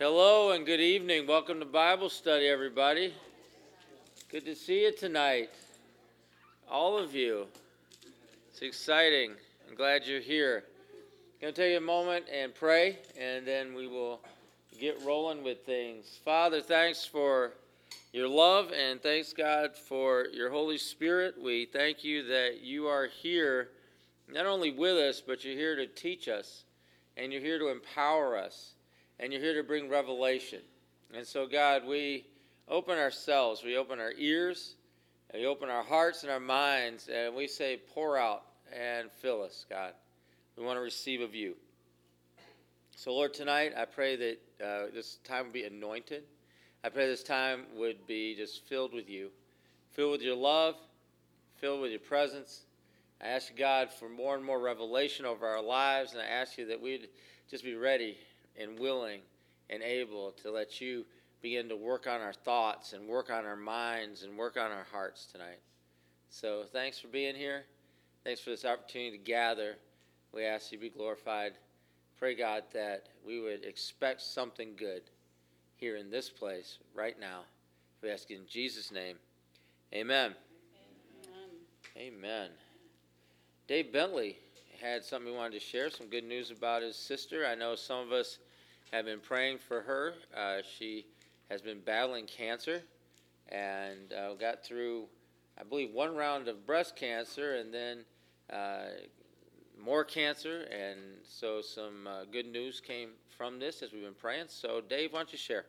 Hello and good evening. Welcome to Bible study, everybody. Good to see you tonight. All of you. It's exciting. I'm glad you're here. I'm going to take a moment and pray, and then we will get rolling with things. Father, thanks for your love, and thanks, God, for your Holy Spirit. We thank you that you are here, not only with us, but you're here to teach us, and you're here to empower us and you're here to bring revelation. And so, God, we open ourselves, we open our ears, and we open our hearts and our minds, and we say, pour out and fill us, God. We want to receive of you. So, Lord, tonight I pray that uh, this time would be anointed. I pray this time would be just filled with you, filled with your love, filled with your presence. I ask God, for more and more revelation over our lives, and I ask you that we'd just be ready and willing and able to let you begin to work on our thoughts and work on our minds and work on our hearts tonight. So thanks for being here. Thanks for this opportunity to gather. We ask you to be glorified. Pray, God, that we would expect something good here in this place right now. We ask in Jesus' name. Amen. Amen. Amen. Dave Bentley had something he wanted to share, some good news about his sister. I know some of us have been praying for her. Uh, she has been battling cancer and uh, got through, I believe, one round of breast cancer and then uh, more cancer. And so some uh, good news came from this as we've been praying. So, Dave, why don't you share?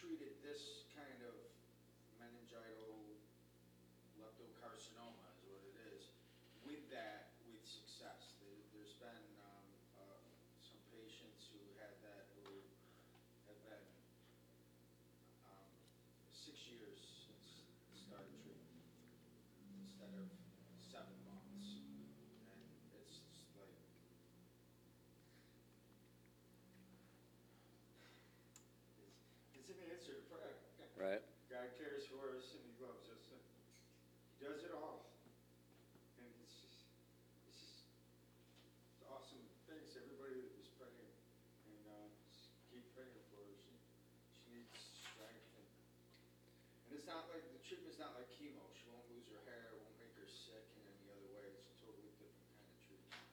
treated this Right. God cares for us and He loves us. And he does it all. And it's just, it's just awesome. Thanks everybody that was praying. And uh, keep praying for her. She, she needs strength. And, and it's not like, the treatment's not like chemo. She won't lose her hair. It won't make her sick in any other way. It's a totally different kind of treatment.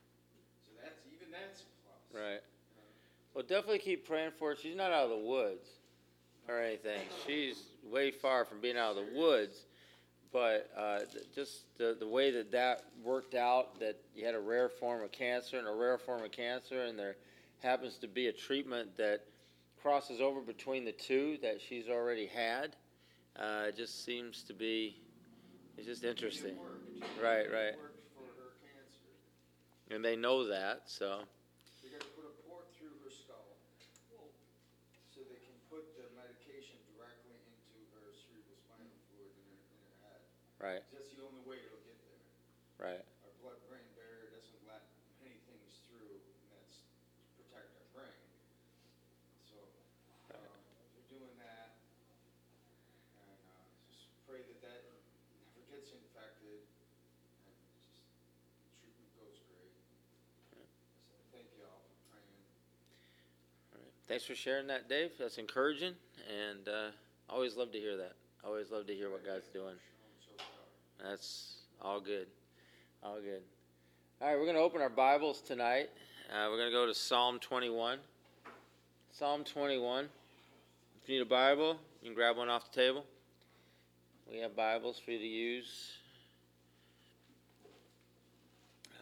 So that's, even that's a plus. Right. Well, definitely keep praying for her. She's not out of the woods or anything. She's way far from being out of the woods. But uh, just the, the way that that worked out, that you had a rare form of cancer and a rare form of cancer, and there happens to be a treatment that crosses over between the two that she's already had, uh, it just seems to be, it's just interesting. Right, right. And they know that, so. Right. That's the only way it'll get there. Right. Our blood-brain barrier doesn't let many things through, and that's to protect our brain. So, um, they're doing that, and, uh, just pray that that never gets infected, and just, the treatment goes great. So, thank you all for praying. All right. Thanks for sharing that, Dave. That's encouraging, and uh, always love to hear that. Always love to hear what God's doing. That's all good. All good. All right, we're going to open our Bibles tonight. Uh, we're going to go to Psalm 21. Psalm 21. If you need a Bible, you can grab one off the table. We have Bibles for you to use.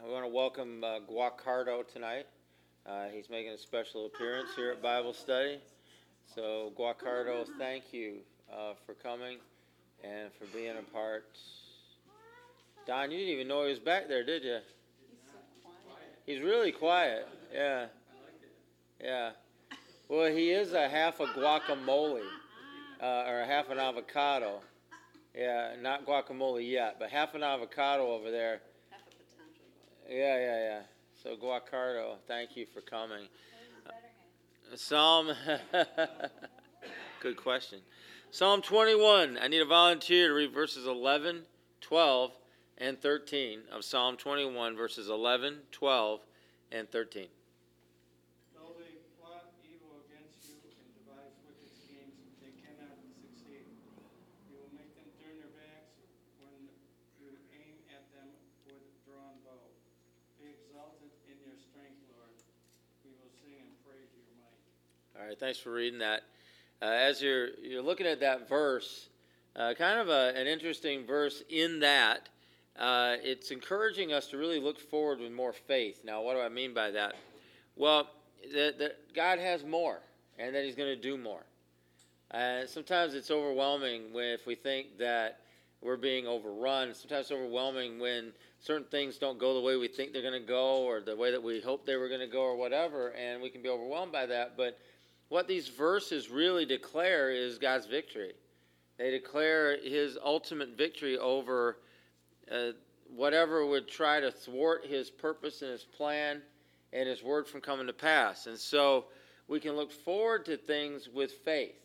I want to welcome uh, Guacardo tonight. Uh, he's making a special appearance here at Bible study. So, Guacardo, thank you uh, for coming and for being a part Don, you didn't even know he was back there, did you? He's so quiet. He's really quiet. Yeah. Yeah. Well, he is a half a guacamole, uh, or a half an avocado. Yeah, not guacamole yet, but half an avocado over there. Half a potential. Yeah, yeah, yeah. So guacardo, thank you for coming. Psalm. Good question. Psalm 21. I need a volunteer to read verses 11, 12, and 13 of Psalm 21, verses 11, 12, and 13. Though they plot evil against you and devise wicked schemes, they cannot succeed. You will make them turn their backs when you aim at them with drawn bow. Be exalted in your strength, Lord. We will sing and praise your might. All right, thanks for reading that. Uh, as you're you're looking at that verse, uh, kind of a, an interesting verse in that uh, it's encouraging us to really look forward with more faith. Now, what do I mean by that? Well, that, that God has more, and that He's going to do more. And sometimes it's overwhelming when if we think that we're being overrun. Sometimes it's overwhelming when certain things don't go the way we think they're going to go, or the way that we hope they were going to go, or whatever, and we can be overwhelmed by that. But what these verses really declare is God's victory. They declare His ultimate victory over uh, whatever would try to thwart His purpose and His plan and His word from coming to pass. And so we can look forward to things with faith.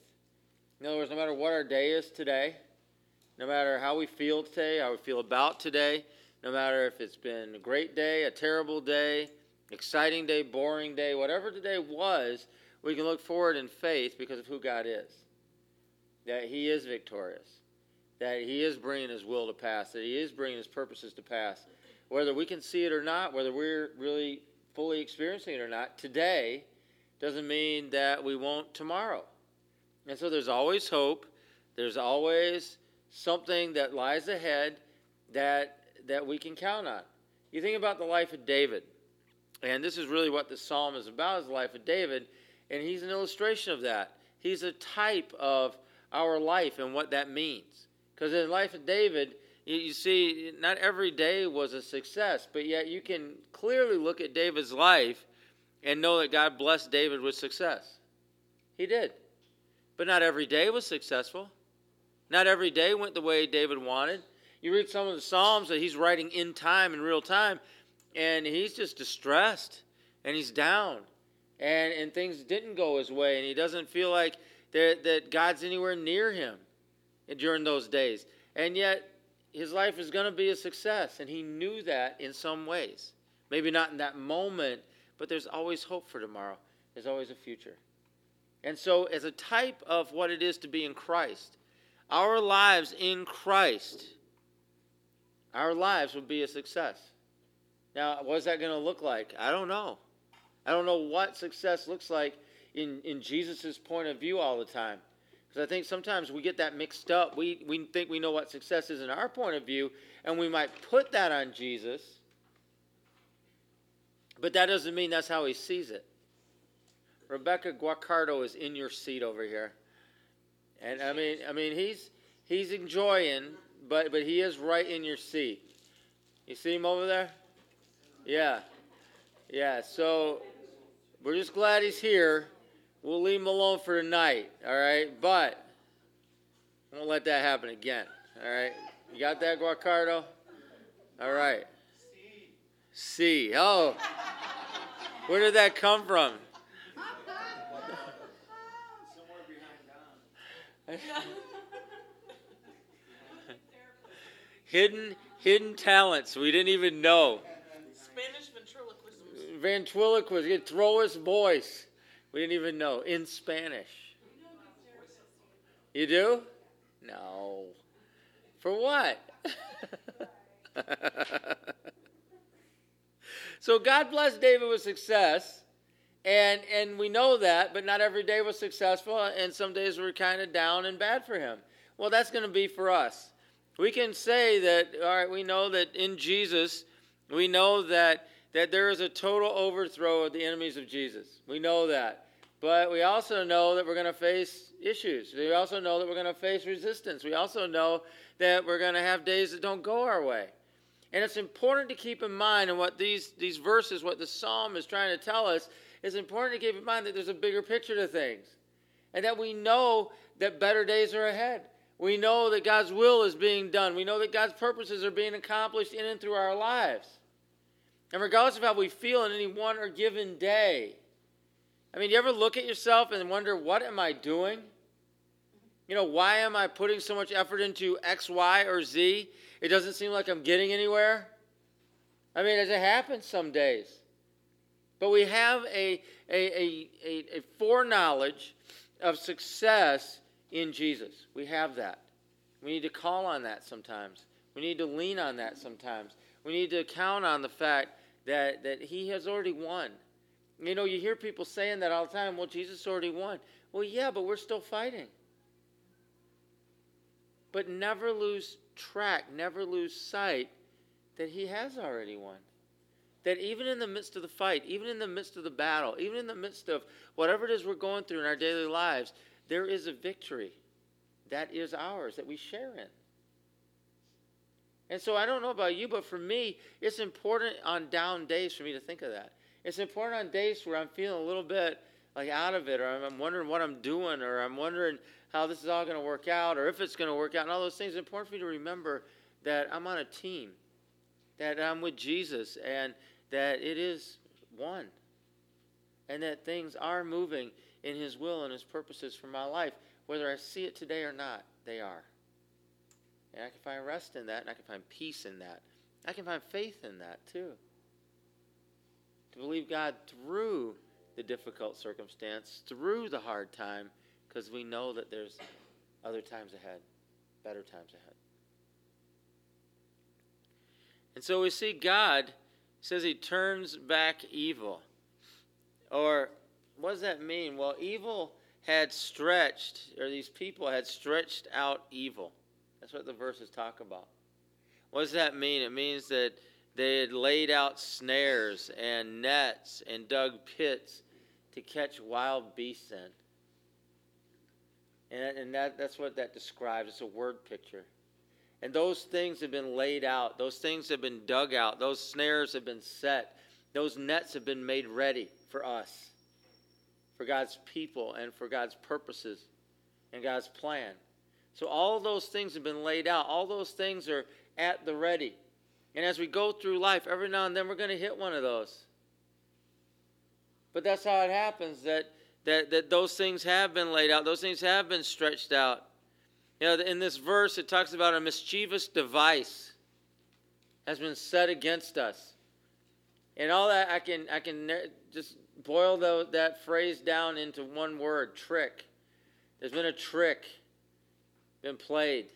In other words, no matter what our day is today, no matter how we feel today, how we feel about today, no matter if it's been a great day, a terrible day, exciting day, boring day, whatever today was, we can look forward in faith because of who God is. That He is victorious. That He is bringing His will to pass. That He is bringing His purposes to pass. Whether we can see it or not, whether we're really fully experiencing it or not, today doesn't mean that we won't tomorrow. And so there's always hope. There's always something that lies ahead that that we can count on. You think about the life of David, and this is really what the psalm is about: is the life of David, and he's an illustration of that. He's a type of our life and what that means. Because in the life of David, you, see, not every day was a success, but yet you can clearly look at David's life and know that God blessed David with success. He did. But not every day was successful. Not every day went the way David wanted. You read some of the Psalms that he's writing in time, in real time, and he's just distressed and he's down. And, and things didn't go his way, and he doesn't feel like that, that God's anywhere near him during those days. And yet, his life is going to be a success, and he knew that in some ways. Maybe not in that moment, but there's always hope for tomorrow. There's always a future. And so, as a type of what it is to be in Christ, our lives in Christ, our lives will be a success. Now, what is that going to look like? I don't know. I don't know what success looks like in, in Jesus' point of view all the time. Because I think sometimes we get that mixed up. We, we think we know what success is in our point of view, and we might put that on Jesus, but that doesn't mean that's how he sees it. Rebecca Guacardo is in your seat over here. And I mean, I mean, he's he's enjoying, but but he is right in your seat. You see him over there? Yeah, yeah. So we're just glad he's here. We'll leave him alone for tonight, all right? But I won't let that happen again, all right? You got that, Guacardo? All right. C. Oh, where did that come from? Somewhere behind Don. hidden hidden talents we didn't even know. Spanish ventriloquism. Ventriloquist, he'd throw his voice. We didn't even know in Spanish. You do? No. For what? so God blessed David with success, and and we know that, but not every day was successful, and some days were kind of down and bad for him. Well, that's going to be for us. We can say that. All right, we know that in Jesus, we know that that there is a total overthrow of the enemies of Jesus. We know that. But we also know that we're going to face issues. We also know that we're going to face resistance. We also know that we're going to have days that don't go our way. And it's important to keep in mind, and what these, these verses, what the psalm is trying to tell us, is important to keep in mind that there's a bigger picture to things. And that we know that better days are ahead. We know that God's will is being done. We know that God's purposes are being accomplished in and through our lives. And regardless of how we feel in any one or given day, I mean, you ever look at yourself and wonder, what am I doing? You know, why am I putting so much effort into X, Y, or Z? It doesn't seem like I'm getting anywhere. I mean, as it happens some days. But we have a, a, a, a foreknowledge of success in Jesus. We have that. We need to call on that sometimes. We need to lean on that sometimes. We need to count on the fact that, that He has already won. You know, you hear people saying that all the time. Well, Jesus already won. Well, yeah, but we're still fighting. But never lose track, never lose sight that He has already won. That even in the midst of the fight, even in the midst of the battle, even in the midst of whatever it is we're going through in our daily lives, there is a victory that is ours, that we share in. And so I don't know about you, but for me, it's important on down days for me to think of that. It's important on days where I'm feeling a little bit like out of it, or I'm wondering what I'm doing, or I'm wondering how this is all going to work out, or if it's going to work out, and all those things. It's important for me to remember that I'm on a team, that I'm with Jesus, and that it is won, and that things are moving in His will and His purposes for my life, whether I see it today or not. They are. And I can find rest in that, and I can find peace in that. I can find faith in that too. To believe God through the difficult circumstance, through the hard time, because we know that there's other times ahead, better times ahead. And so we see God says he turns back evil. Or what does that mean? Well, evil had stretched, or these people had stretched out evil. That's what the verses talk about. What does that mean? It means that they had laid out snares and nets and dug pits to catch wild beasts in. And, and that, that's what that describes. It's a word picture. And those things have been laid out, those things have been dug out, those snares have been set, those nets have been made ready for us, for God's people, and for God's purposes and God's plan. So all those things have been laid out, all those things are at the ready. And as we go through life, every now and then we're going to hit one of those. But that's how it happens that, that, that those things have been laid out, those things have been stretched out. You know, in this verse, it talks about a mischievous device has been set against us. And all that, I can, I can just boil the, that phrase down into one word trick. There's been a trick been played.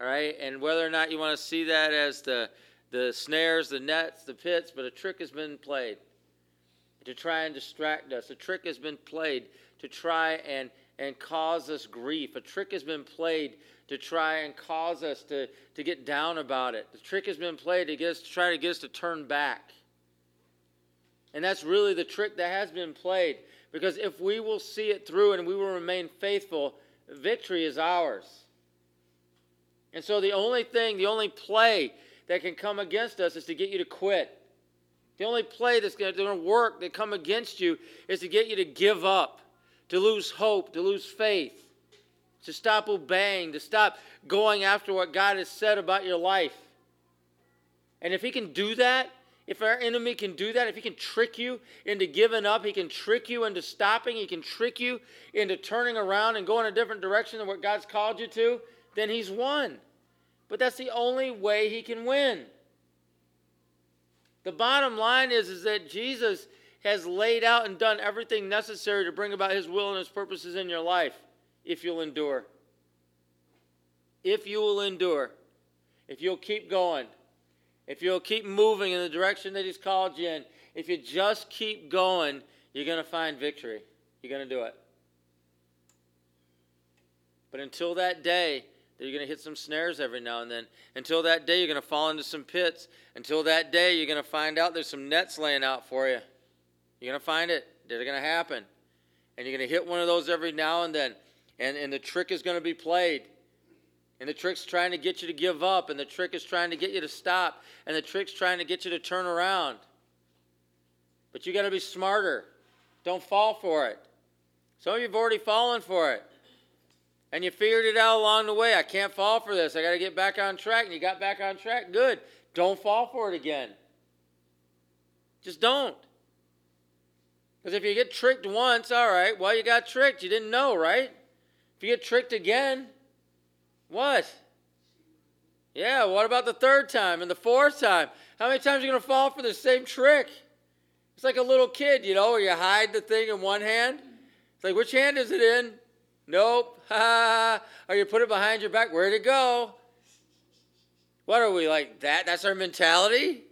All right? And whether or not you want to see that as the, the snares, the nets, the pits, but a trick has been played to try and distract us. A trick has been played to try and and cause us grief. A trick has been played to try and cause us to, to get down about it. The trick has been played to, get us, to try to get us to turn back. And that's really the trick that has been played. Because if we will see it through and we will remain faithful, victory is ours. And so the only thing, the only play that can come against us is to get you to quit. The only play that's going to work that come against you is to get you to give up to lose hope, to lose faith, to stop obeying, to stop going after what God has said about your life. And if He can do that, if our enemy can do that, if he can trick you into giving up, he can trick you into stopping, he can trick you into turning around and going a different direction than what God's called you to, then he's won. But that's the only way he can win. The bottom line is, is that Jesus has laid out and done everything necessary to bring about his will and his purposes in your life if you'll endure. If you will endure. If you'll keep going. If you'll keep moving in the direction that he's called you in. If you just keep going, you're going to find victory. You're going to do it. But until that day, you're going to hit some snares every now and then. Until that day, you're going to fall into some pits. Until that day, you're going to find out there's some nets laying out for you. You're going to find it. They're going to happen. And you're going to hit one of those every now and then. And, and the trick is going to be played. And the trick's trying to get you to give up, and the trick is trying to get you to stop, and the trick's trying to get you to turn around. But you got to be smarter. Don't fall for it. Some of you have already fallen for it. And you figured it out along the way. I can't fall for this. I got to get back on track. And you got back on track. Good. Don't fall for it again. Just don't. Because if you get tricked once, all right, well, you got tricked. You didn't know, right? If you get tricked again, what? Yeah, what about the third time and the fourth time? How many times are you going to fall for the same trick? It's like a little kid, you know, where you hide the thing in one hand. It's like, which hand is it in? Nope. Ha. or you put it behind your back. Where'd it go? What are we like that? That's our mentality?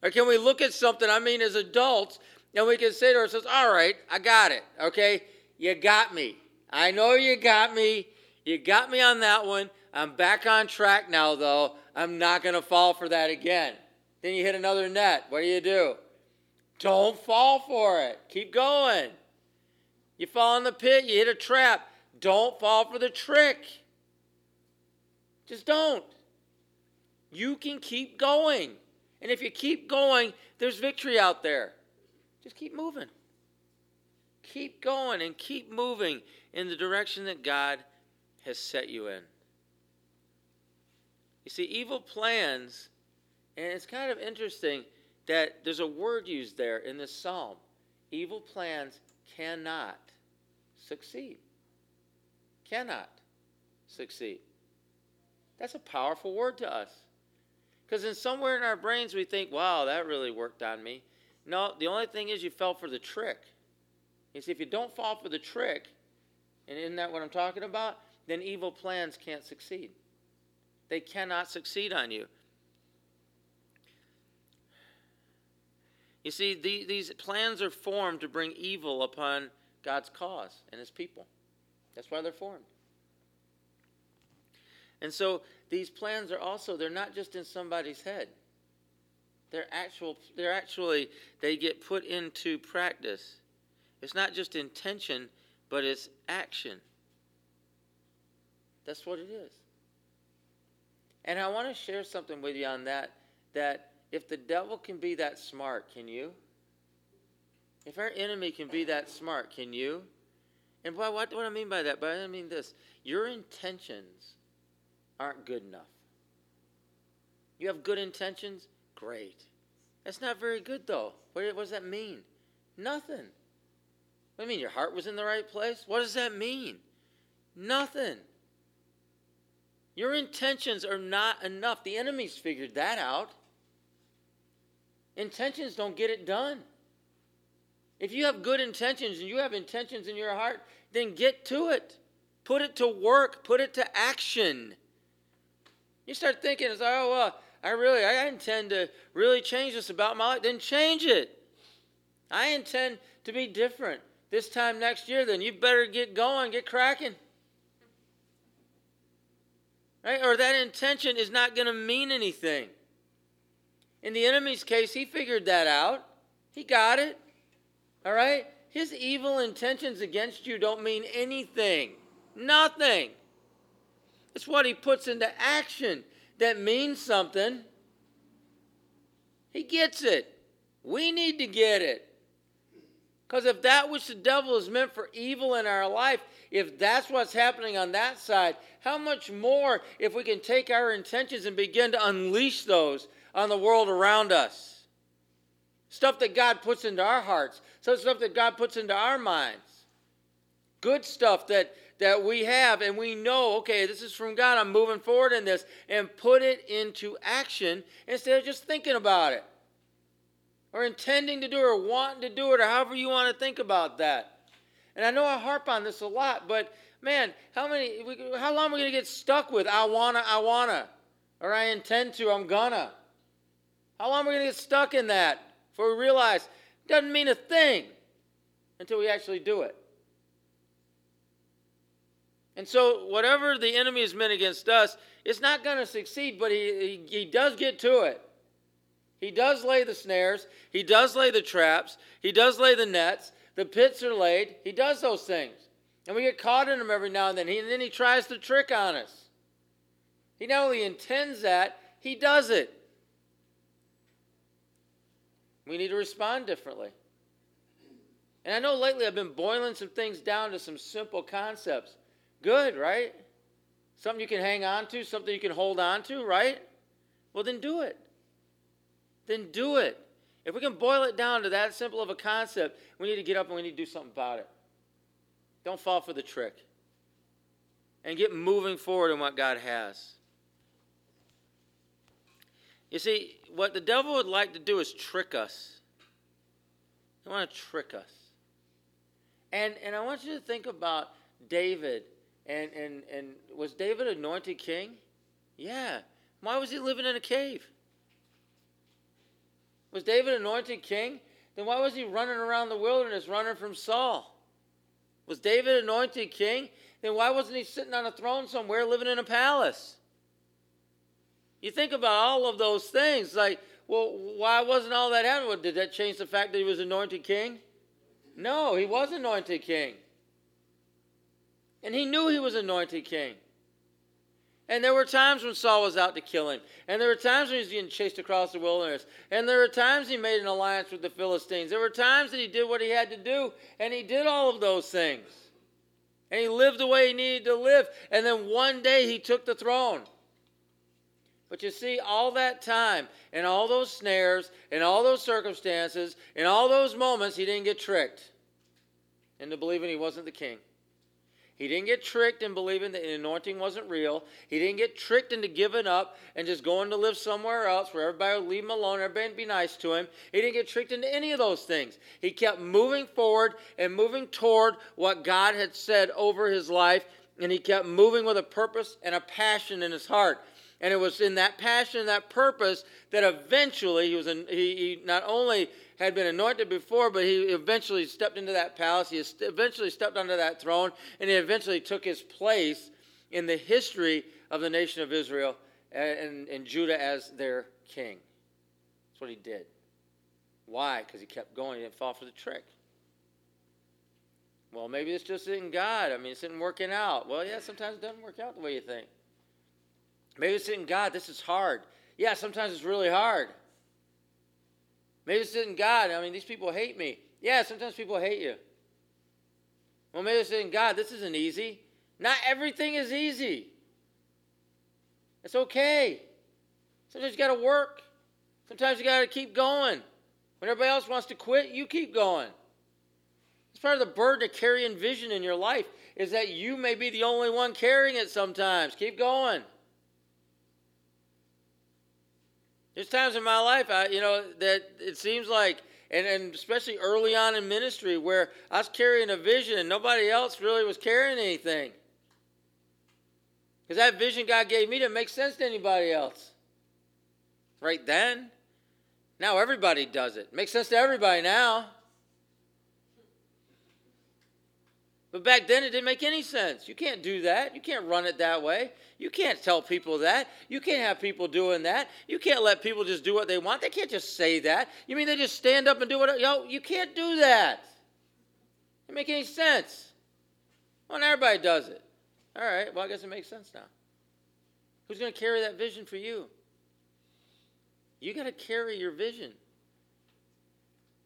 Or can we look at something, I mean, as adults, and we can say to ourselves, all right, I got it. Okay? You got me. I know you got me. You got me on that one. I'm back on track now, though. I'm not going to fall for that again. Then you hit another net. What do you do? Don't fall for it. Keep going. You fall in the pit, you hit a trap. Don't fall for the trick. Just don't. You can keep going. And if you keep going, there's victory out there. Just keep moving. Keep going and keep moving in the direction that God has set you in. You see, evil plans, and it's kind of interesting that there's a word used there in this psalm. Evil plans cannot succeed. Cannot succeed. That's a powerful word to us. Because in somewhere in our brains we think, wow, that really worked on me. No, the only thing is you fell for the trick. You see, if you don't fall for the trick, and isn't that what I'm talking about? Then evil plans can't succeed. They cannot succeed on you. You see, the, these plans are formed to bring evil upon God's cause and his people. That's why they're formed. And so these plans are also, they're not just in somebody's head. They're actual they're actually they get put into practice. It's not just intention, but it's action. That's what it is. And I want to share something with you on that that if the devil can be that smart, can you? If our enemy can be that smart, can you? And what, what do I mean by that? But I mean this your intentions aren't good enough. You have good intentions? Great. That's not very good, though. What, what does that mean? Nothing. What do you mean? Your heart was in the right place? What does that mean? Nothing. Your intentions are not enough. The enemy's figured that out. Intentions don't get it done. If you have good intentions and you have intentions in your heart, then get to it. Put it to work, put it to action. You start thinking, it's, like, oh, well, I really, I intend to really change this about my life. Then change it. I intend to be different this time next year. Then you better get going, get cracking. Right? Or that intention is not going to mean anything. In the enemy's case, he figured that out. He got it. All right? His evil intentions against you don't mean anything. Nothing. It's what he puts into action that means something. He gets it. We need to get it. Because if that which the devil is meant for evil in our life, if that's what's happening on that side, how much more if we can take our intentions and begin to unleash those on the world around us. Stuff that God puts into our hearts, some stuff that God puts into our minds. Good stuff that, that we have, and we know, okay, this is from God, I'm moving forward in this, and put it into action instead of just thinking about it. Or intending to do it, or wanting to do it, or however you want to think about that. And I know I harp on this a lot, but man, how many, how long are we going to get stuck with I wanna, I wanna, or I intend to, I'm gonna? How long are we going to get stuck in that before we realize it doesn't mean a thing until we actually do it? And so, whatever the enemy has meant against us, it's not going to succeed, but he, he, he, does get to it. He does lay the snares, he does lay the traps, he does lay the nets, the pits are laid, he does those things. And we get caught in them every now and then, he, and then he tries to trick on us. He not only intends that, he does it. We need to respond differently. And I know lately I've been boiling some things down to some simple concepts. Good, right? Something you can hang on to, something you can hold on to, right? Well, then do it. Then do it. If we can boil it down to that simple of a concept, we need to get up and we need to do something about it. Don't fall for the trick. And get moving forward in what God has. You see, what the devil would like to do is trick us. He want to trick us. And, and I want you to think about David. And, and, and was David anointed king? Yeah. Why was he living in a cave? Was David anointed king? Then why was he running around the wilderness running from Saul? Was David anointed king? Then why wasn't he sitting on a throne somewhere living in a palace? You think about all of those things, like, well, why wasn't all that happening? Did that change the fact that he was anointed king? No, he was anointed king. And he knew he was anointed king. And there were times when Saul was out to kill him. And there were times when he was being chased across the wilderness. And there were times he made an alliance with the Philistines. There were times that he did what he had to do. And he did all of those things. And he lived the way he needed to live. And then one day he took the throne. But you see, all that time and all those snares and all those circumstances and all those moments, he didn't get tricked into believing he wasn't the king. He didn't get tricked in believing that the anointing wasn't real. He didn't get tricked into giving up and just going to live somewhere else where everybody would leave him alone, everybody would be nice to him. He didn't get tricked into any of those things. He kept moving forward and moving toward what God had said over his life, and he kept moving with a purpose and a passion in his heart. And it was in that passion and that purpose that eventually he was he, he not only had been anointed before, but he eventually stepped into that palace. He eventually stepped onto that throne, and he eventually took his place in the history of the nation of Israel and, and Judah as their king. That's what he did. Why? Because he kept going. He didn't fall for the trick. Well, maybe it's just in God. I mean, it's isn't working out. Well, yeah, sometimes it doesn't work out the way you think. Maybe it's in God. This is hard. Yeah, sometimes it's really hard. Maybe it's in God. I mean, these people hate me. Yeah, sometimes people hate you. Well, maybe it's in God. This isn't easy. Not everything is easy. It's okay. Sometimes you got to work. Sometimes you got to keep going. When everybody else wants to quit, you keep going. It's part of the burden of carrying vision in your life is that you may be the only one carrying it sometimes. Keep going. There's times in my life, I, you know, that it seems like, and, and especially early on in ministry, where I was carrying a vision and nobody else really was carrying anything. Because that vision God gave me didn't make sense to anybody else. Right then. Now everybody does it. Makes sense to everybody now. But back then it didn't make any sense. You can't do that. You can't run it that way. You can't tell people that. You can't have people doing that. You can't let people just do what they want. They can't just say that. You mean they just stand up and do what? Yo, you can't do that. It make any sense. Well, everybody does it. All right. Well, I guess it makes sense now. Who's going to carry that vision for you? You got to carry your vision.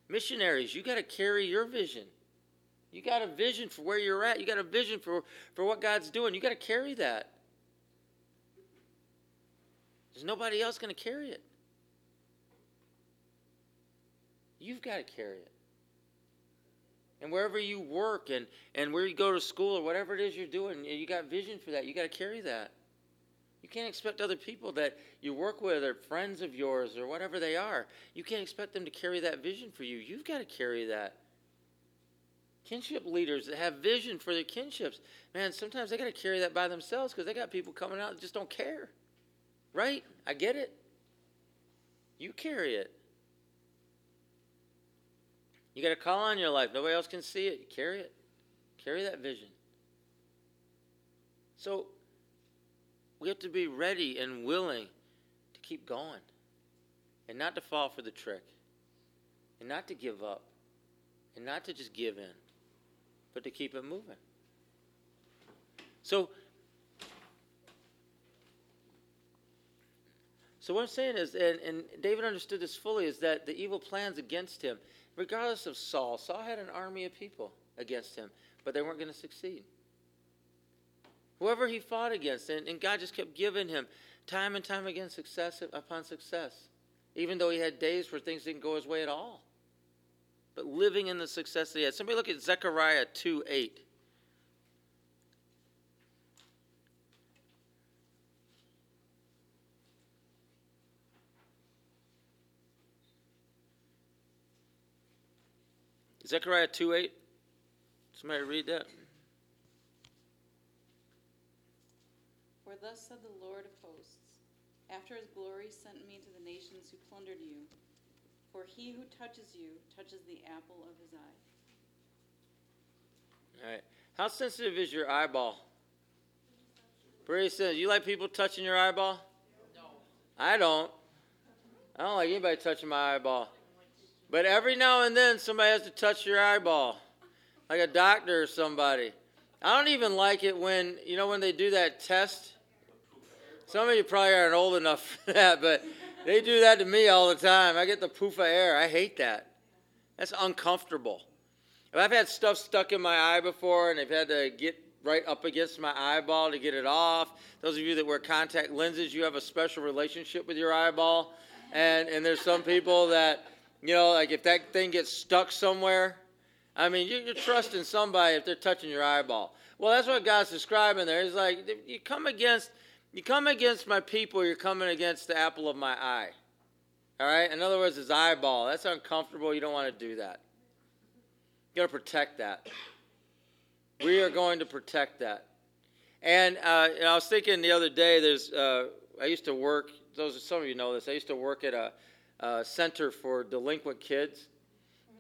Missionaries, you got to carry your vision. You got a vision for where you're at. You got a vision for, for what God's doing. You got to carry that. There's nobody else going to carry it. You've got to carry it. And wherever you work and, and where you go to school or whatever it is you're doing, you got vision for that. You got to carry that. You can't expect other people that you work with or friends of yours or whatever they are, you can't expect them to carry that vision for you. You've got to carry that kinship leaders that have vision for their kinships. Man, sometimes they got to carry that by themselves because they got people coming out that just don't care. Right? I get it. You carry it. You got a call on your life. Nobody else can see it. You carry it. Carry that vision. So we have to be ready and willing to keep going and not to fall for the trick and not to give up and not to just give in but to keep it moving. So, So what I'm saying is, and, and David understood this fully, is that the evil plans against him, regardless of Saul, Saul had an army of people against him, but they weren't going to succeed. Whoever he fought against, and, and God just kept giving him time and time again success upon success, even though he had days where things didn't go his way at all. But living in the success that he had. Somebody look at Zechariah 2 8. Zechariah 2 8. Somebody read that. For thus said the Lord of hosts, After his glory sent me to the nations who plundered you. For he who touches you touches the apple of his eye. All right. How sensitive is your eyeball? Pretty sensitive. You like people touching your eyeball? No. I don't. I don't like anybody touching my eyeball. But every now and then somebody has to touch your eyeball, like a doctor or somebody. I don't even like it when, you know, when they do that test. Some of you probably aren't old enough for that, but they do that to me all the time. I get the poof of air. I hate that. That's uncomfortable. If I've had stuff stuck in my eye before and they've had to get right up against my eyeball to get it off. Those of you that wear contact lenses, you have a special relationship with your eyeball. And, and there's some people that you know, like if that thing gets stuck somewhere, I mean, you're, trusting somebody if they're touching your eyeball. Well, that's what God's describing there. He's like, you come against, you come against my people, you're coming against the apple of my eye. All right? In other words, his eyeball. That's uncomfortable. You don't want to do that. You got to protect that. We are going to protect that. And, uh, I was thinking the other day, there's, uh, I used to work, those some of you know this, I used to work at a, uh, Center for Delinquent Kids.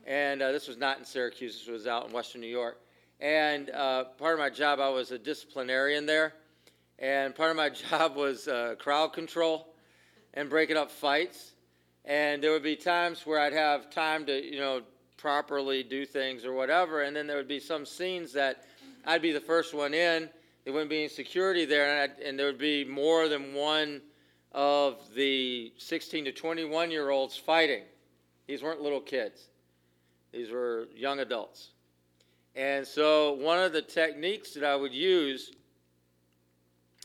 And uh, this was not in Syracuse, this was out in Western New York. And uh, part of my job, I was a disciplinarian there. And part of my job was uh, crowd control and breaking up fights. And there would be times where I'd have time to, you know, properly do things or whatever. And then there would be some scenes that I'd be the first one in. There wouldn't be any security there, and, and there would be more than one of the 16 to 21 year olds fighting. These weren't little kids, these were young adults. And so, one of the techniques that I would use,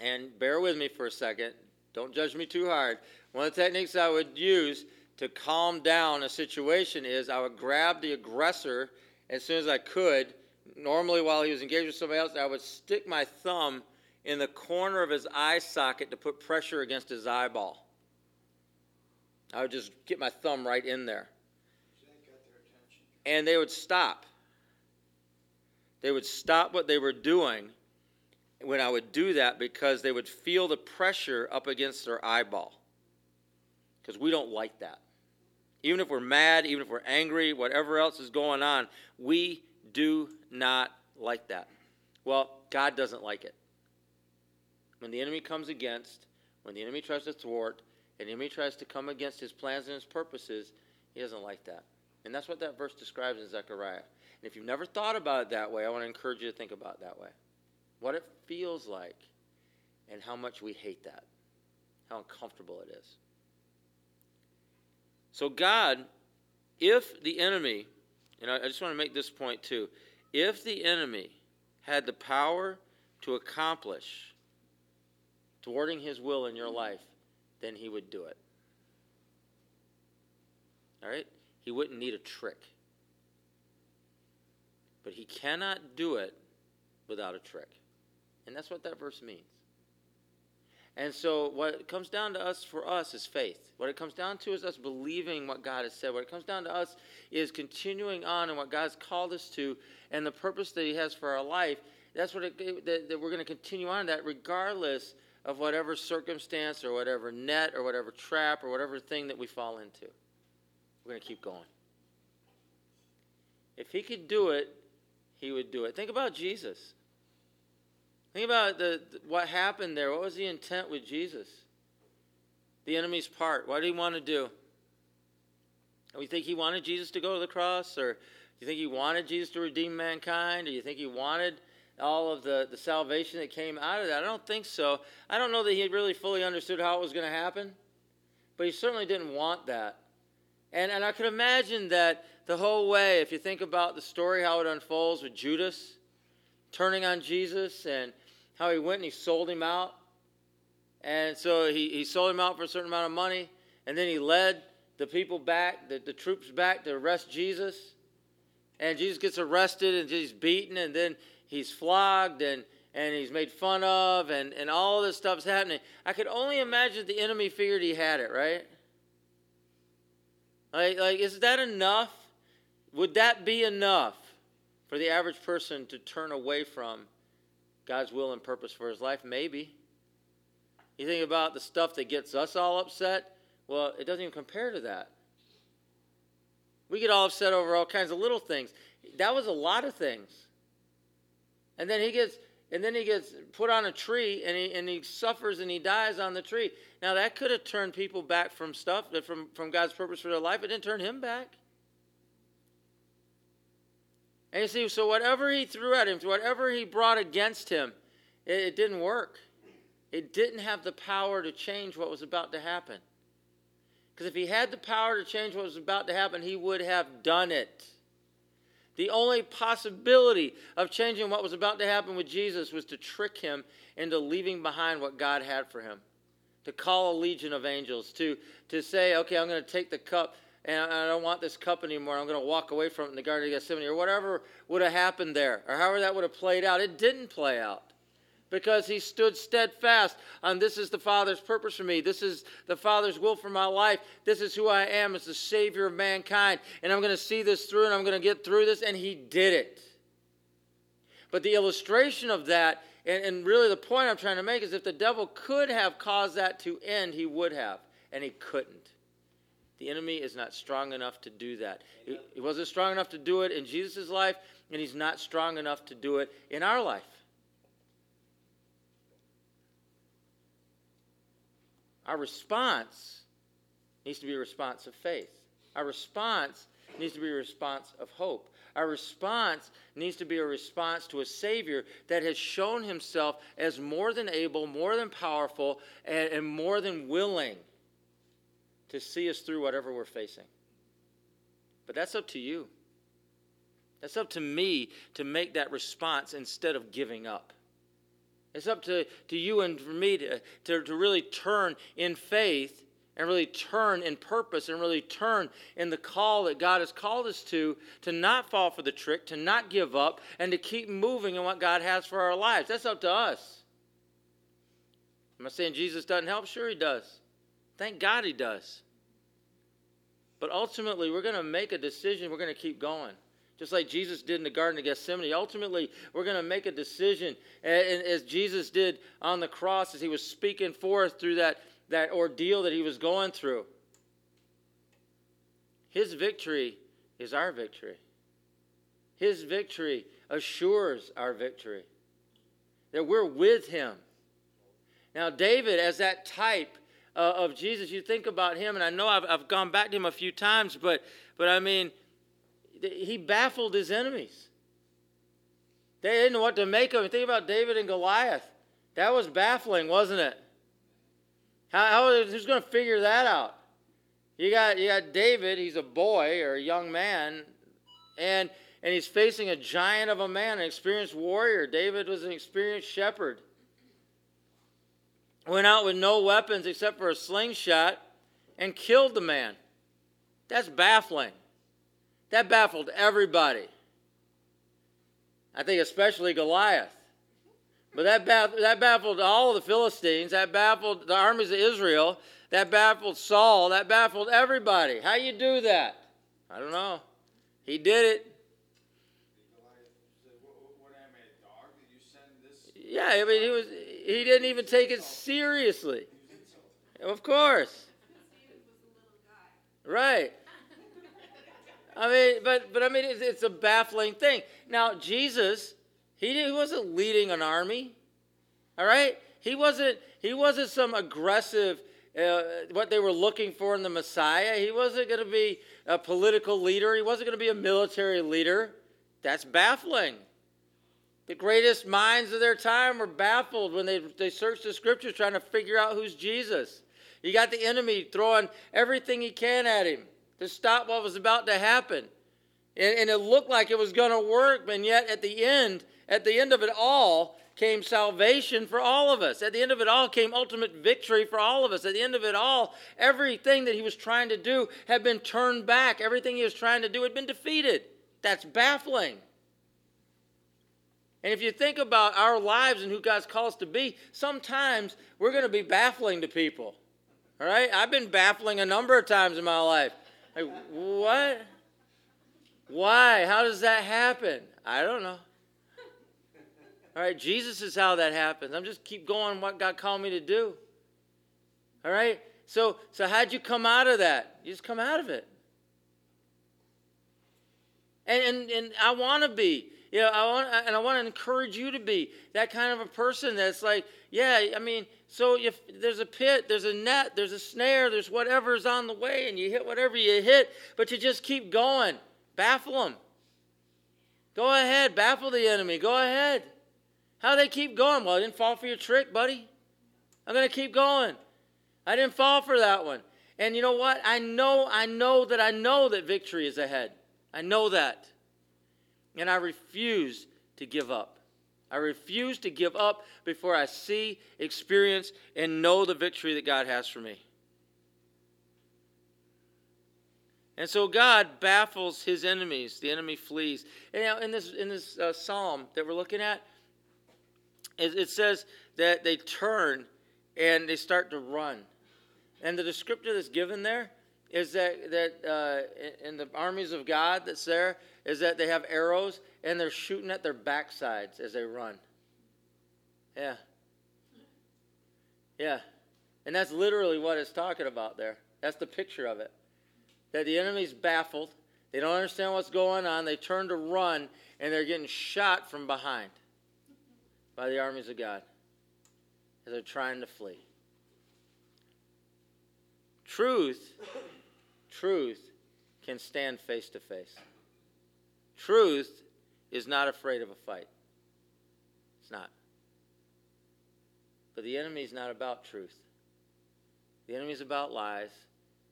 and bear with me for a second, don't judge me too hard. One of the techniques I would use to calm down a situation is I would grab the aggressor as soon as I could. Normally, while he was engaged with somebody else, I would stick my thumb in the corner of his eye socket to put pressure against his eyeball. I would just get my thumb right in there. And they would stop. They would stop what they were doing when I would do that because they would feel the pressure up against their eyeball. Because we don't like that. Even if we're mad, even if we're angry, whatever else is going on, we do not like that. Well, God doesn't like it when the enemy comes against, when the enemy tries to thwart, and the enemy tries to come against his plans and his purposes, he doesn't like that. And that's what that verse describes in Zechariah. And if you've never thought about it that way, I want to encourage you to think about it that way. What it feels like and how much we hate that, how uncomfortable it is. So, God, if the enemy, and I just want to make this point too, if the enemy had the power to accomplish thwarting his will in your life, then he would do it. All right? He wouldn't need a trick. But he cannot do it without a trick. And that's what that verse means. And so, what it comes down to us for us is faith. What it comes down to is us believing what God has said. What it comes down to us is continuing on in what God's called us to and the purpose that He has for our life. That's what it, that, that we're going to continue on that regardless of whatever circumstance or whatever net or whatever trap or whatever thing that we fall into. We're going to keep going. If he could do it, he would do it. Think about Jesus. Think about the, what happened there. What was the intent with Jesus? The enemy's part. What did he want to do? Do you think he wanted Jesus to go to the cross? Or do you think he wanted Jesus to redeem mankind? Do you think he wanted all of the, the salvation that came out of that? I don't think so. I don't know that he really fully understood how it was going to happen. but he certainly didn't want that. And, and I could imagine that the whole way, if you think about the story, how it unfolds with Judas turning on Jesus and how he went and he sold him out. And so he, he sold him out for a certain amount of money, and then he led the people back, the, the troops back to arrest Jesus. And Jesus gets arrested and he's beaten, and then he's flogged and, and he's made fun of, and, and all this stuff's happening. I could only imagine the enemy figured he had it, right? Like, like, is that enough? Would that be enough for the average person to turn away from God's will and purpose for his life? Maybe. You think about the stuff that gets us all upset? Well, it doesn't even compare to that. We get all upset over all kinds of little things. That was a lot of things. And then he gets and then he gets put on a tree and he, and he suffers and he dies on the tree. Now that could have turned people back from stuff from, from God's purpose for their life. It didn't turn him back. And you see, so whatever he threw at him, whatever he brought against him, it, it didn't work. It didn't have the power to change what was about to happen. Because if he had the power to change what was about to happen, he would have done it. The only possibility of changing what was about to happen with Jesus was to trick him into leaving behind what God had for him. To call a legion of angels, to, to say, okay, I'm going to take the cup and I don't want this cup anymore. I'm going to walk away from it in the Garden of Gethsemane, or whatever would have happened there, or however that would have played out. It didn't play out because he stood steadfast on this is the Father's purpose for me. This is the Father's will for my life. This is who I am as the Savior of mankind. And I'm going to see this through and I'm going to get through this. And he did it. But the illustration of that, and, and really the point I'm trying to make, is if the devil could have caused that to end, he would have. And he couldn't. The enemy is not strong enough to do that. He wasn't strong enough to do it in Jesus' life, and he's not strong enough to do it in our life. Our response needs to be a response of faith. Our response needs to be a response of hope. Our response needs to be a response to a Savior that has shown himself as more than able, more than powerful, and, and more than willing to see us through whatever we're facing. But that's up to you. That's up to me to make that response instead of giving up. It's up to, to you and for me to, to, to really turn in faith and really turn in purpose and really turn in the call that God has called us to, to not fall for the trick, to not give up, and to keep moving in what God has for our lives. That's up to us. Am I saying Jesus doesn't help? Sure, He does. Thank God He does. But ultimately, we're going to make a decision. We're going to keep going. Just like Jesus did in the Garden of Gethsemane. Ultimately, we're going to make a decision. As Jesus did on the cross, as he was speaking forth through that, that ordeal that he was going through, his victory is our victory. His victory assures our victory. That we're with him. Now, David, as that type uh, of Jesus. You think about him, and I know I've, I've gone back to him a few times, but, but I mean, he baffled his enemies. They didn't know what to make of him. Think about David and Goliath. That was baffling, wasn't it? How, how who's going to figure that out? You got you got David. He's a boy or a young man, and and he's facing a giant of a man, an experienced warrior. David was an experienced shepherd went out with no weapons except for a slingshot and killed the man. That's baffling. That baffled everybody. I think especially Goliath. But that, baff- that baffled all the Philistines. That baffled the armies of Israel. That baffled Saul. That baffled everybody. How you do that? I don't know. He did it. Yeah, I mean, he was he didn't even take it seriously. Of course. Right. I mean, but but I mean, it's, it's a baffling thing. Now, Jesus, he, he wasn't leading an army. All right, he wasn't he wasn't some aggressive. Uh, what they were looking for in the Messiah. He wasn't going to be a political leader. He wasn't going to be a military leader. That's baffling. The greatest minds of their time were baffled when they, they searched the scriptures trying to figure out who's Jesus. You got the enemy throwing everything he can at him to stop what was about to happen. And, and it looked like it was going to work, and yet at the end, at the end of it all, came salvation for all of us. At the end of it all came ultimate victory for all of us. At the end of it all, everything that he was trying to do had been turned back. Everything he was trying to do had been defeated. That's baffling. And if you think about our lives and who God's called us to be, sometimes we're going to be baffling to people. All right? I've been baffling a number of times in my life. Like, what? Why? How does that happen? I don't know. All right, Jesus is how that happens. I'm just keep going what God called me to do. All right? So so how'd you come out of that? You just come out of it. And and, and I want to be. You know, I want and I want to encourage you to be that kind of a person that's like, yeah, I mean, so if there's a pit, there's a net, there's a snare, there's whatever's on the way, and you hit whatever you hit, but you just keep going. Baffle them. Go ahead, baffle the enemy. Go ahead. How they keep going? Well, I didn't fall for your trick, buddy. I'm going to keep going. I didn't fall for that one. And you know what? I know, I know that I know that victory is ahead. I know that. And I refuse to give up. I refuse to give up before I see, experience, and know the victory that God has for me. And so God baffles his enemies. The enemy flees. And know, in this, in this uh, psalm that we're looking at, it, it says that they turn and they start to run. And the descriptor that's given there is that, that uh, in the armies of God that's there, is that they have arrows and they're shooting at their backsides as they run. Yeah. Yeah. And that's literally what it's talking about there. That's the picture of it. That the enemy's baffled. They don't understand what's going on. They turn to run and they're getting shot from behind by the armies of God as they're trying to flee. Truth, truth can stand face to face. Truth is not afraid of a fight. It's not. But the enemy is not about truth. The enemy is about lies,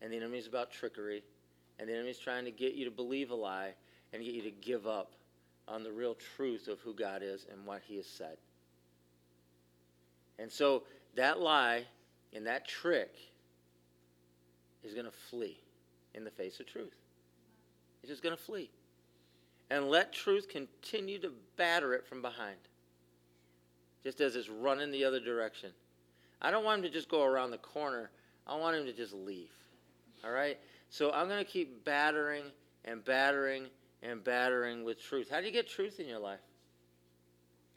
and the enemy is about trickery, and the enemy is trying to get you to believe a lie and get you to give up on the real truth of who God is and what He has said. And so that lie and that trick is going to flee in the face of truth. It's just going to flee. And let truth continue to batter it from behind, just as it's running the other direction. I don't want him to just go around the corner. I want him to just leave. All right? So I'm going to keep battering and battering and battering with truth. How do you get truth in your life?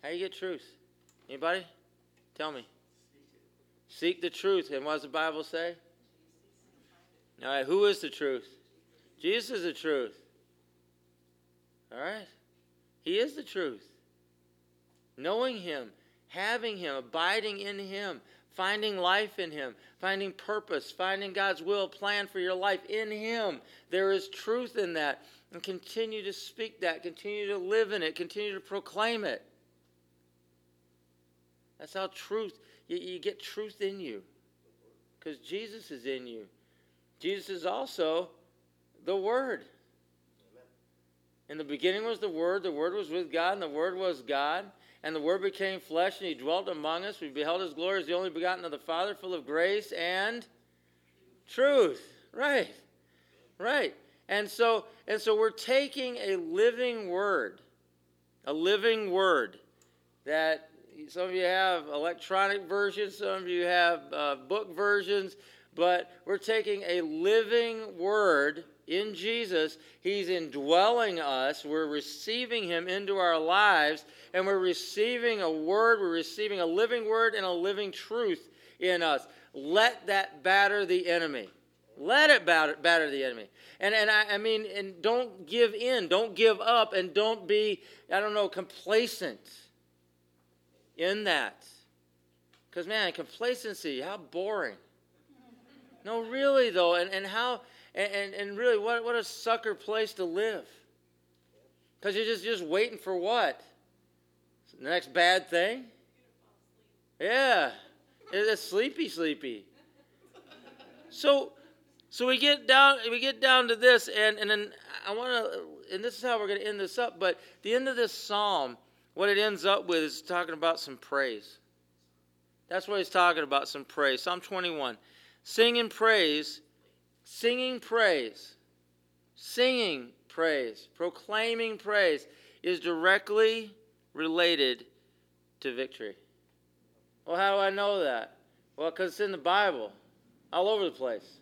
How do you get truth? Anybody? Tell me. Seek the truth. And what does the Bible say? All right, who is the truth? Jesus is the truth. All right? He is the truth. Knowing Him, having Him, abiding in Him, finding life in Him, finding purpose, finding God's will, plan for your life in Him. There is truth in that. And continue to speak that, continue to live in it, continue to proclaim it. That's how truth, you, you get truth in you. Because Jesus is in you. Jesus is also the Word. In the beginning was the Word, the Word was with God, and the Word was God. And the Word became flesh, and He dwelt among us. We beheld His glory as the only begotten of the Father, full of grace and truth. Right. Right. And so, and so we're taking a living Word, a living Word that some of you have electronic versions, some of you have uh, book versions, but we're taking a living word in Jesus. He's indwelling us. We're receiving Him into our lives, and we're receiving a word. We're receiving a living word and a living truth in us. Let that batter the enemy. Let it batter, batter the enemy. And, and I, I mean, and don't give in. Don't give up, and don't be, I don't know, complacent in that. Because, man, complacency, how boring. No, really, though. And, and how, and, and, really, what, what a sucker place to live. Because you're just, just waiting for what? The next bad thing? Yeah. It's sleepy, sleepy. So, so we get down, we get down to this, and, and then I want to, and this is how we're going to end this up. But the end of this psalm, what it ends up with is talking about some praise. That's what he's talking about, some praise. Psalm 21. Singing praise, singing praise, singing praise, proclaiming praise is directly related to victory. Well, how do I know that? Well, because it's in the Bible, all over the place.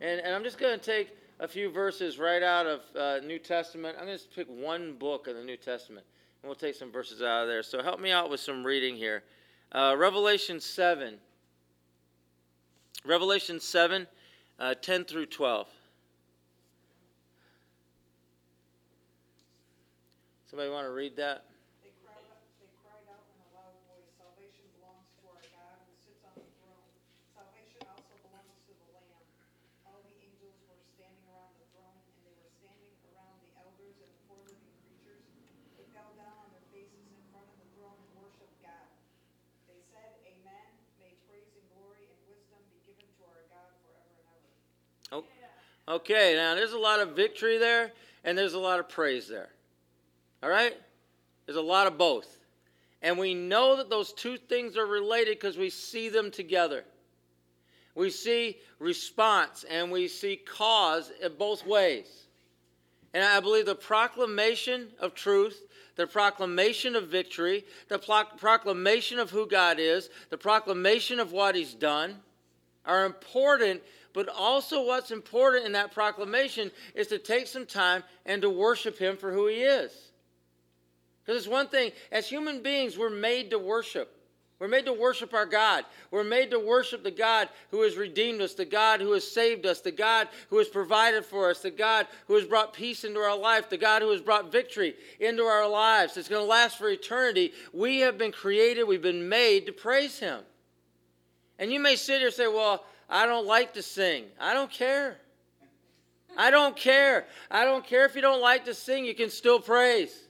And, and I'm just going to take a few verses right out of uh, New Testament. I'm going to just pick one book of the New Testament, and we'll take some verses out of there. So help me out with some reading here. Uh, Revelation 7. Revelation 7, uh, 10 through 12. Somebody want to read that? They Okay, now there's a lot of victory there, and there's a lot of praise there. All right? There's a lot of both. And we know that those two things are related because we see them together. We see response and we see cause in both ways. And I believe the proclamation of truth, the proclamation of victory, the proclamation of who God is, the proclamation of what He's done are important, but also what's important in that proclamation is to take some time and to worship Him for who He is. Because it's one thing, as human beings, we're made to worship. We're made to worship our God. We're made to worship the God who has redeemed us, the God who has saved us, the God who has provided for us, the God who has brought peace into our life, the God who has brought victory into our lives. It's going to last for eternity. We have been created, we've been made to praise Him. And you may sit here and say, Well, I don't like to sing. I don't care. I don't care. I don't care if you don't like to sing, you can still praise.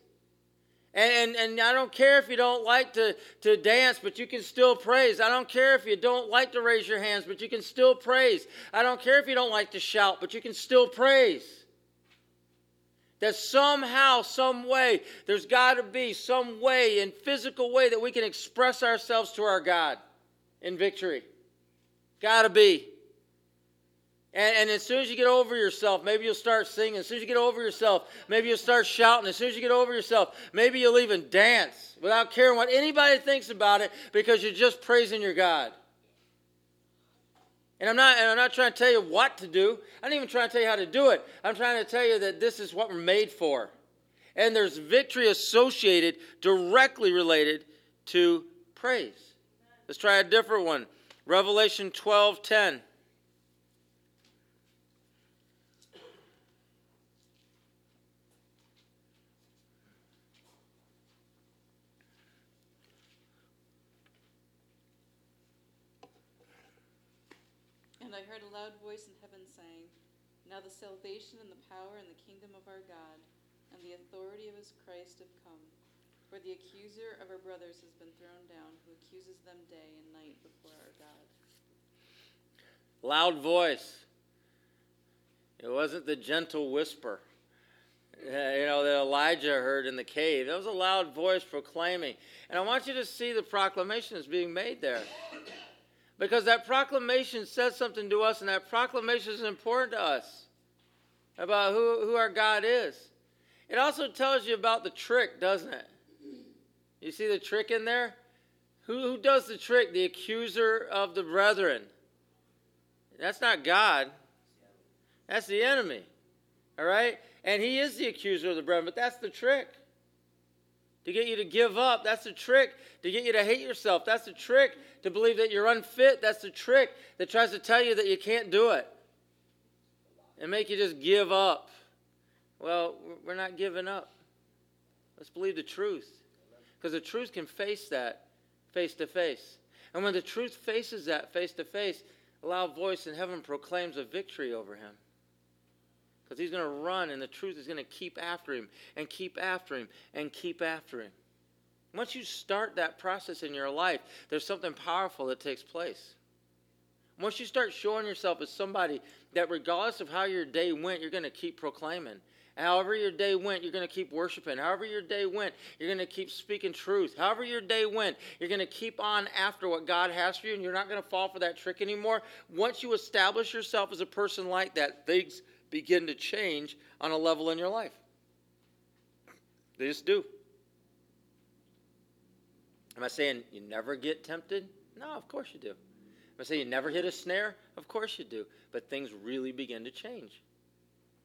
And, and, and, I don't care if you don't like to, to dance, but you can still praise. I don't care if you don't like to raise your hands, but you can still praise. I don't care if you don't like to shout, but you can still praise. That somehow, some way, there's got to be some way, in physical way, that we can express ourselves to our God in victory. Got to be. And, and, as soon as you get over yourself, maybe you'll start singing. As soon as you get over yourself, maybe you'll start shouting. As soon as you get over yourself, maybe you'll even dance without caring what anybody thinks about it because you're just praising your God. And I'm not, and I'm not trying to tell you what to do. I'm not even trying to tell you how to do it. I'm trying to tell you that this is what we're made for. And there's victory associated, directly related to praise. Let's try a different one. Revelation 12 10. And I heard a loud voice in heaven saying, Now the salvation and the power and the kingdom of our God and the authority of his Christ have come. For the accuser of our brothers has been thrown down, who accuses them day and night before our God. Loud voice. It wasn't the gentle whisper, you know, that Elijah heard in the cave. That was a loud voice proclaiming. And I want you to see the proclamation that's being made there. Because that proclamation says something to us, and that proclamation is important to us about who, who our God is. It also tells you about the trick, doesn't it? You see the trick in there? Who, who does the trick? The accuser of the brethren. That's not God. That's the enemy. All right? And he is the accuser of the brethren, but that's the trick. To get you to give up, that's the trick. To get you to hate yourself, that's the trick. To believe that you're unfit, that's the trick that tries to tell you that you can't do it. And make you just give up. Well, we're not giving up. Let's believe the truth. Because the truth can face that face to face. And when the truth faces that face to face, a loud voice in heaven proclaims a victory over him. Because he's going to run, and the truth is going to keep after him, and keep after him, and keep after him. Once you start that process in your life, there's something powerful that takes place. Once you start showing yourself as somebody that, regardless of how your day went, you're going to keep proclaiming. However, your day went, you're going to keep worshiping. However, your day went, you're going to keep speaking truth. However, your day went, you're going to keep on after what God has for you, and you're not going to fall for that trick anymore. Once you establish yourself as a person like that, things begin to change on a level in your life. They just do. Am I saying you never get tempted? No, of course you do. Am I saying you never hit a snare? Of course you do. But things really begin to change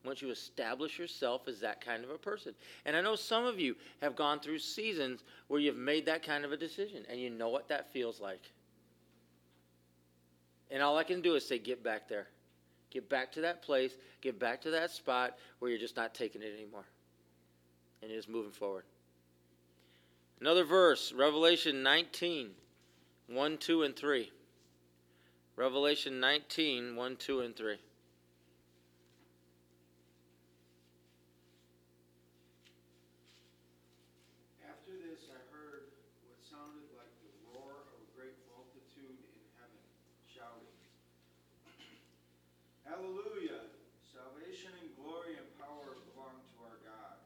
once you establish yourself as that kind of a person. And I know some of you have gone through seasons where you've made that kind of a decision and you know what that feels like. And all I can do is say, get back there. Get back to that place. Get back to that spot where you're just not taking it anymore. And you're just moving forward. Another verse, Revelation 19, 1, 2, and 3. Revelation 19, 1, 2, and 3. After this, I heard what sounded like the roar of a great multitude in heaven, shouting, Hallelujah! Salvation and glory and power belong to our God.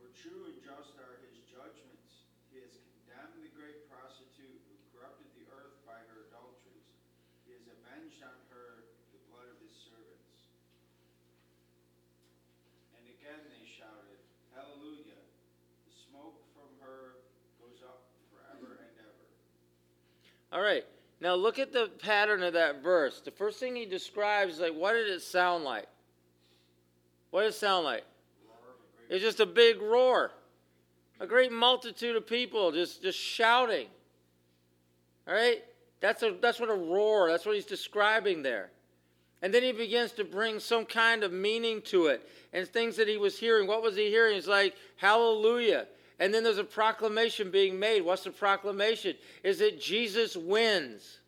For true and just are his judgments. He has condemned the great prostitute who corrupted the earth by her adulteries. He has avenged on her the blood of his servants. And again they shouted, Hallelujah! The smoke from her goes up forever and ever. All right. Now look at the pattern of that verse. The first thing he describes is like, what did it sound like? What did it sound like? It's just a big roar. A great multitude of people just, just shouting. All right? That's, a, that's what a roar, that's what he's describing there. And then he begins to bring some kind of meaning to it and things that he was hearing. What was he hearing? He's like, hallelujah. And then there's a proclamation being made. What's the proclamation? Is that Jesus wins.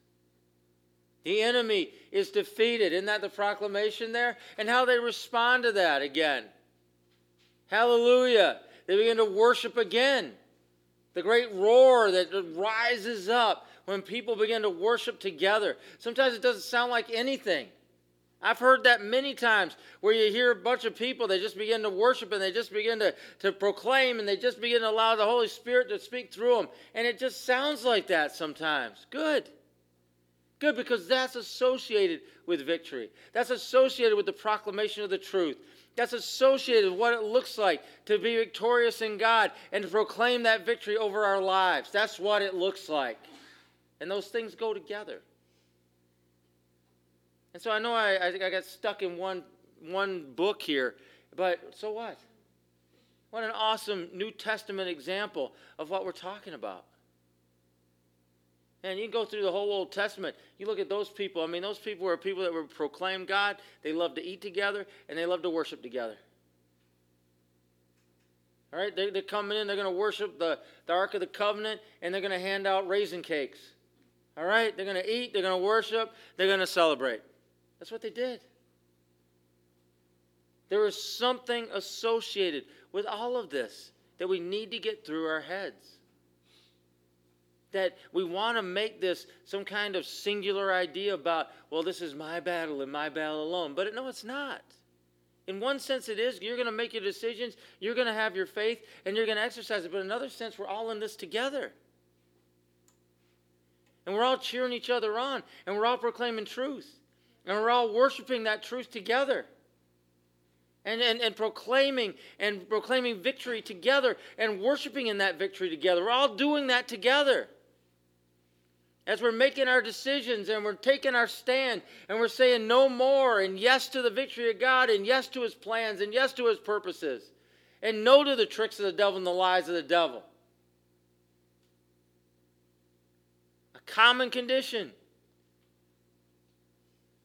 The enemy is defeated. Isn't that the proclamation there? And how they respond to that again. Hallelujah. They begin to worship again. The great roar that rises up when people begin to worship together. Sometimes it doesn't sound like anything. I've heard that many times where you hear a bunch of people, they just begin to worship and they just begin to, to proclaim and they just begin to allow the Holy Spirit to speak through them. And it just sounds like that sometimes. Good. Good, because that's associated with victory. That's associated with the proclamation of the truth. That's associated with what it looks like to be victorious in God and to proclaim that victory over our lives. That's what it looks like. And those things go together. And so I know I, I, I got stuck in one, one book here, but so what? What an awesome New Testament example of what we're talking about. And you can go through the whole Old Testament. You look at those people. I mean, those people were people that were proclaim God. They loved to eat together and they loved to worship together. All right, they, they're coming in. They're going to worship the, the Ark of the Covenant and they're going to hand out raisin cakes. All right, they're going to eat. They're going to worship. They're going to celebrate. That's what they did. There is something associated with all of this that we need to get through our heads that we want to make this some kind of singular idea about, well, this is my battle and my battle alone. But no, it's not. In one sense, it is. You're going to make your decisions, you're going to have your faith, and you're going to exercise it. But in another sense, we're all in this together. And we're all cheering each other on, and we're all proclaiming truth, and we're all worshiping that truth together. And, and, and proclaiming and proclaiming victory together and worshiping in that victory together. We're all doing that together as we're making our decisions and we're taking our stand and we're saying no more and yes to the victory of God and yes to his plans and yes to his purposes and no to the tricks of the devil and the lies of the devil. A common condition.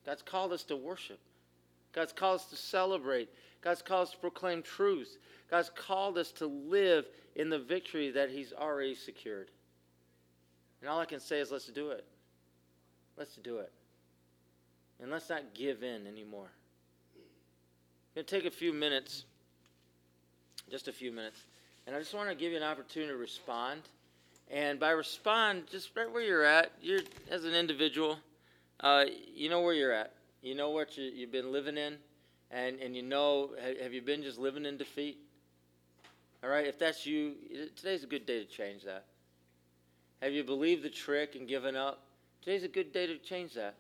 God's called us to worship. God's called us to celebrate. God's called us to proclaim truth. God's called us to live in the victory that he's already secured. And all I can say is let's do it. Let's do it. And let's not give in anymore. I'm going to take a few minutes, just a few minutes, and I just want to give you an opportunity to respond. And by respond, just right where you're at, you're as an individual, uh, you know where you're at. You know what you, you've been living in, and, and you know, have, have you been just living in defeat? All right, if that's you, today's a good day to change that. Have you believed the trick and given up? Today's a good day to change that.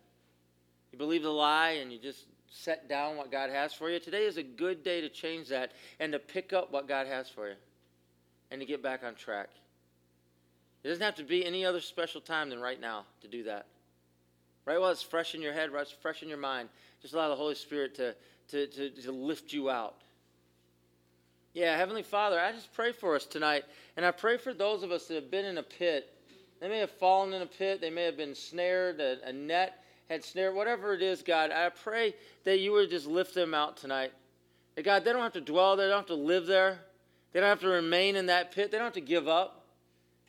You believe the lie and you just set down what God has for you. Today is a good day to change that and to pick up what God has for you and to get back on track. It doesn't have to be any other special time than right now to do that. Right while it's fresh in your head, right, it's fresh in your mind, just allow the Holy Spirit to, to, to, to lift you out. Yeah, Heavenly Father, I just pray for us tonight. And I pray for those of us that have been in a pit. They may have fallen in a pit, they may have been snared, a, a net had snared, whatever it is, God. I pray that you would just lift them out tonight. That God, they don't have to dwell there, they don't have to live there, they don't have to remain in that pit, they don't have to give up.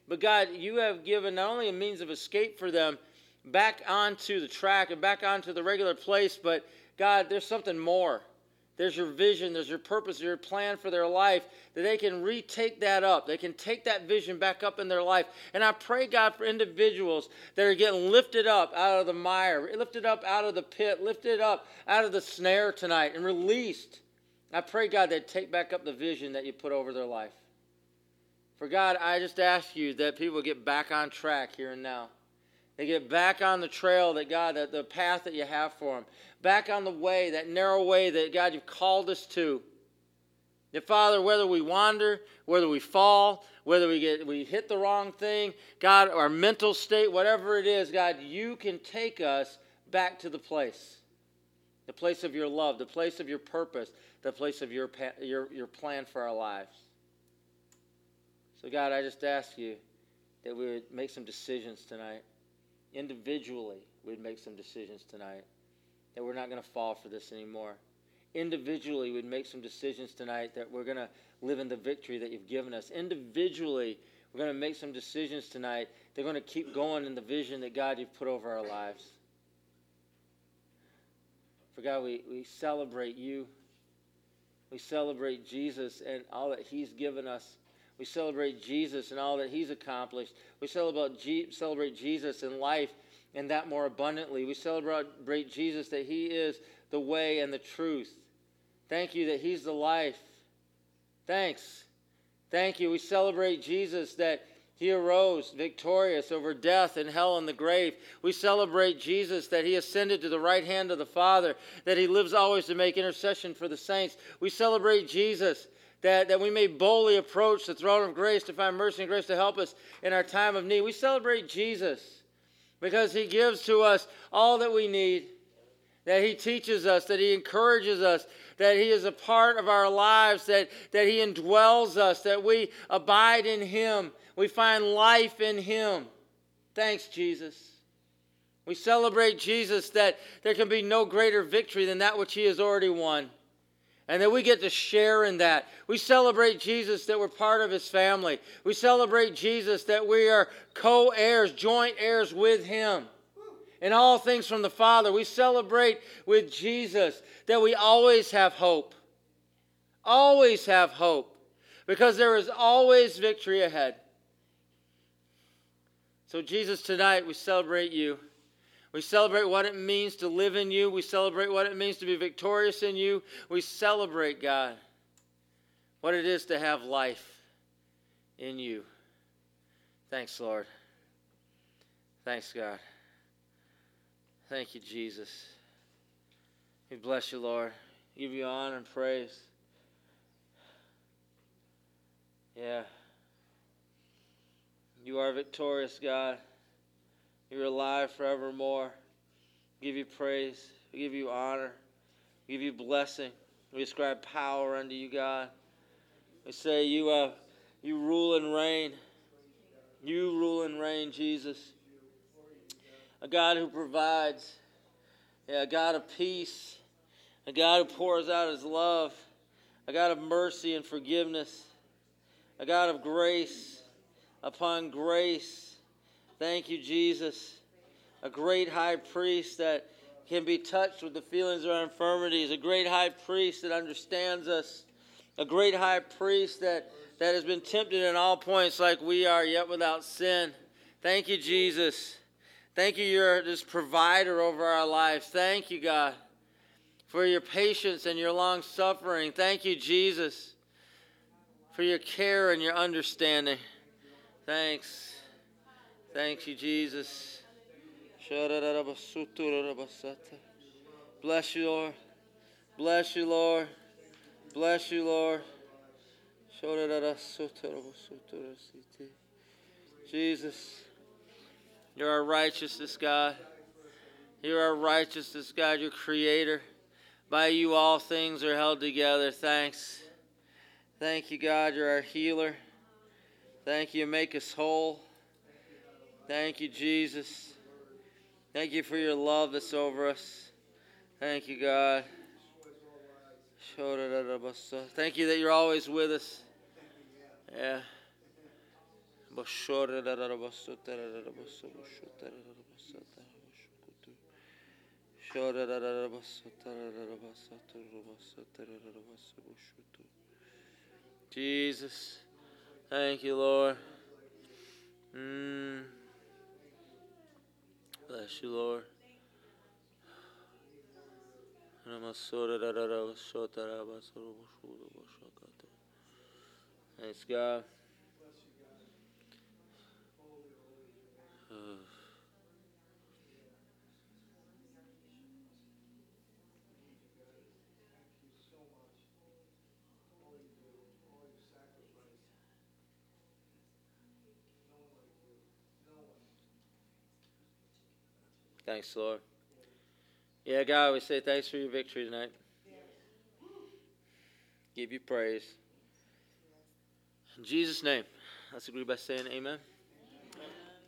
But God, you have given not only a means of escape for them back onto the track and back onto the regular place, but God, there's something more. There's your vision, there's your purpose, your plan for their life, that they can retake that up. They can take that vision back up in their life. And I pray, God, for individuals that are getting lifted up out of the mire, lifted up out of the pit, lifted up out of the snare tonight, and released. I pray, God, that take back up the vision that you put over their life. For God, I just ask you that people get back on track here and now. They get back on the trail that God, that the path that you have for them. Back on the way, that narrow way that God you've called us to. That Father, whether we wander, whether we fall, whether we get we hit the wrong thing, God, our mental state, whatever it is, God, you can take us back to the place. The place of your love, the place of your purpose, the place of your, your, your plan for our lives. So, God, I just ask you that we would make some decisions tonight. Individually, we'd make some decisions tonight. That we're not going to fall for this anymore. Individually, we'd make some decisions tonight that we're going to live in the victory that you've given us. Individually, we're going to make some decisions tonight. They're going to keep going in the vision that God you've put over our lives. For God, we, we celebrate you. We celebrate Jesus and all that He's given us. We celebrate Jesus and all that He's accomplished. We celebrate, celebrate Jesus in life and that more abundantly. We celebrate Jesus that He is the way and the truth. Thank you that He's the life. Thanks. Thank you. We celebrate Jesus that He arose victorious over death and hell and the grave. We celebrate Jesus that He ascended to the right hand of the Father, that He lives always to make intercession for the saints. We celebrate Jesus that, that we may boldly approach the throne of grace to find mercy and grace to help us in our time of need. We celebrate Jesus because he gives to us all that we need, that he teaches us, that he encourages us, that he is a part of our lives, that, that he indwells us, that we abide in him, we find life in him. Thanks, Jesus. We celebrate Jesus that there can be no greater victory than that which he has already won and that we get to share in that. We celebrate Jesus that we're part of his family. We celebrate Jesus that we are co heirs, joint heirs with him. In all things from the Father, we celebrate with Jesus that we always have hope. Always have hope. Because there is always victory ahead. So, Jesus, tonight we celebrate you. We celebrate what it means to live in you. We celebrate what it means to be victorious in you. We celebrate, God, what it is to have life in you. Thanks, Lord. Thanks, God. Thank you, Jesus. We bless you, Lord. Give you honor and praise. Yeah. You are victorious, God. You're alive forevermore. We give you praise. We give you honor. We give you blessing. We ascribe power unto you, God. We say you have you rule and reign. You rule and reign, Jesus. A God who provides. Yeah, a God of peace. A God who pours out his love. A God of mercy and forgiveness. A God of grace upon grace Thank you, Jesus. A great high priest that can be touched with the feelings of our infirmities, a great high priest that understands us, a great high priest that, that has been tempted in all points like we are, yet without sin. Thank you, Jesus. Thank you, you're this provider over our lives. Thank you, God, for your patience and your long suffering. Thank you, Jesus, for your care and your understanding. Thanks. Thank you, Jesus. Bless you, Lord. Bless you, Lord. Bless you, Lord. Jesus, you're our righteousness, God. You're our righteousness, God, your creator. By you, all things are held together. Thanks. Thank you, God. You're our healer. Thank you. Make us whole. Thank you, Jesus. Thank you for your love that's over us. Thank you, God. Thank you that you're always with us. Yeah. Jesus. Thank you, Lord. Mm. Bless you, Lord. Thanks, God. Uh, Thanks, Lord. Yeah, God, we say thanks for your victory tonight. Give you praise. In Jesus' name, let's agree by saying amen.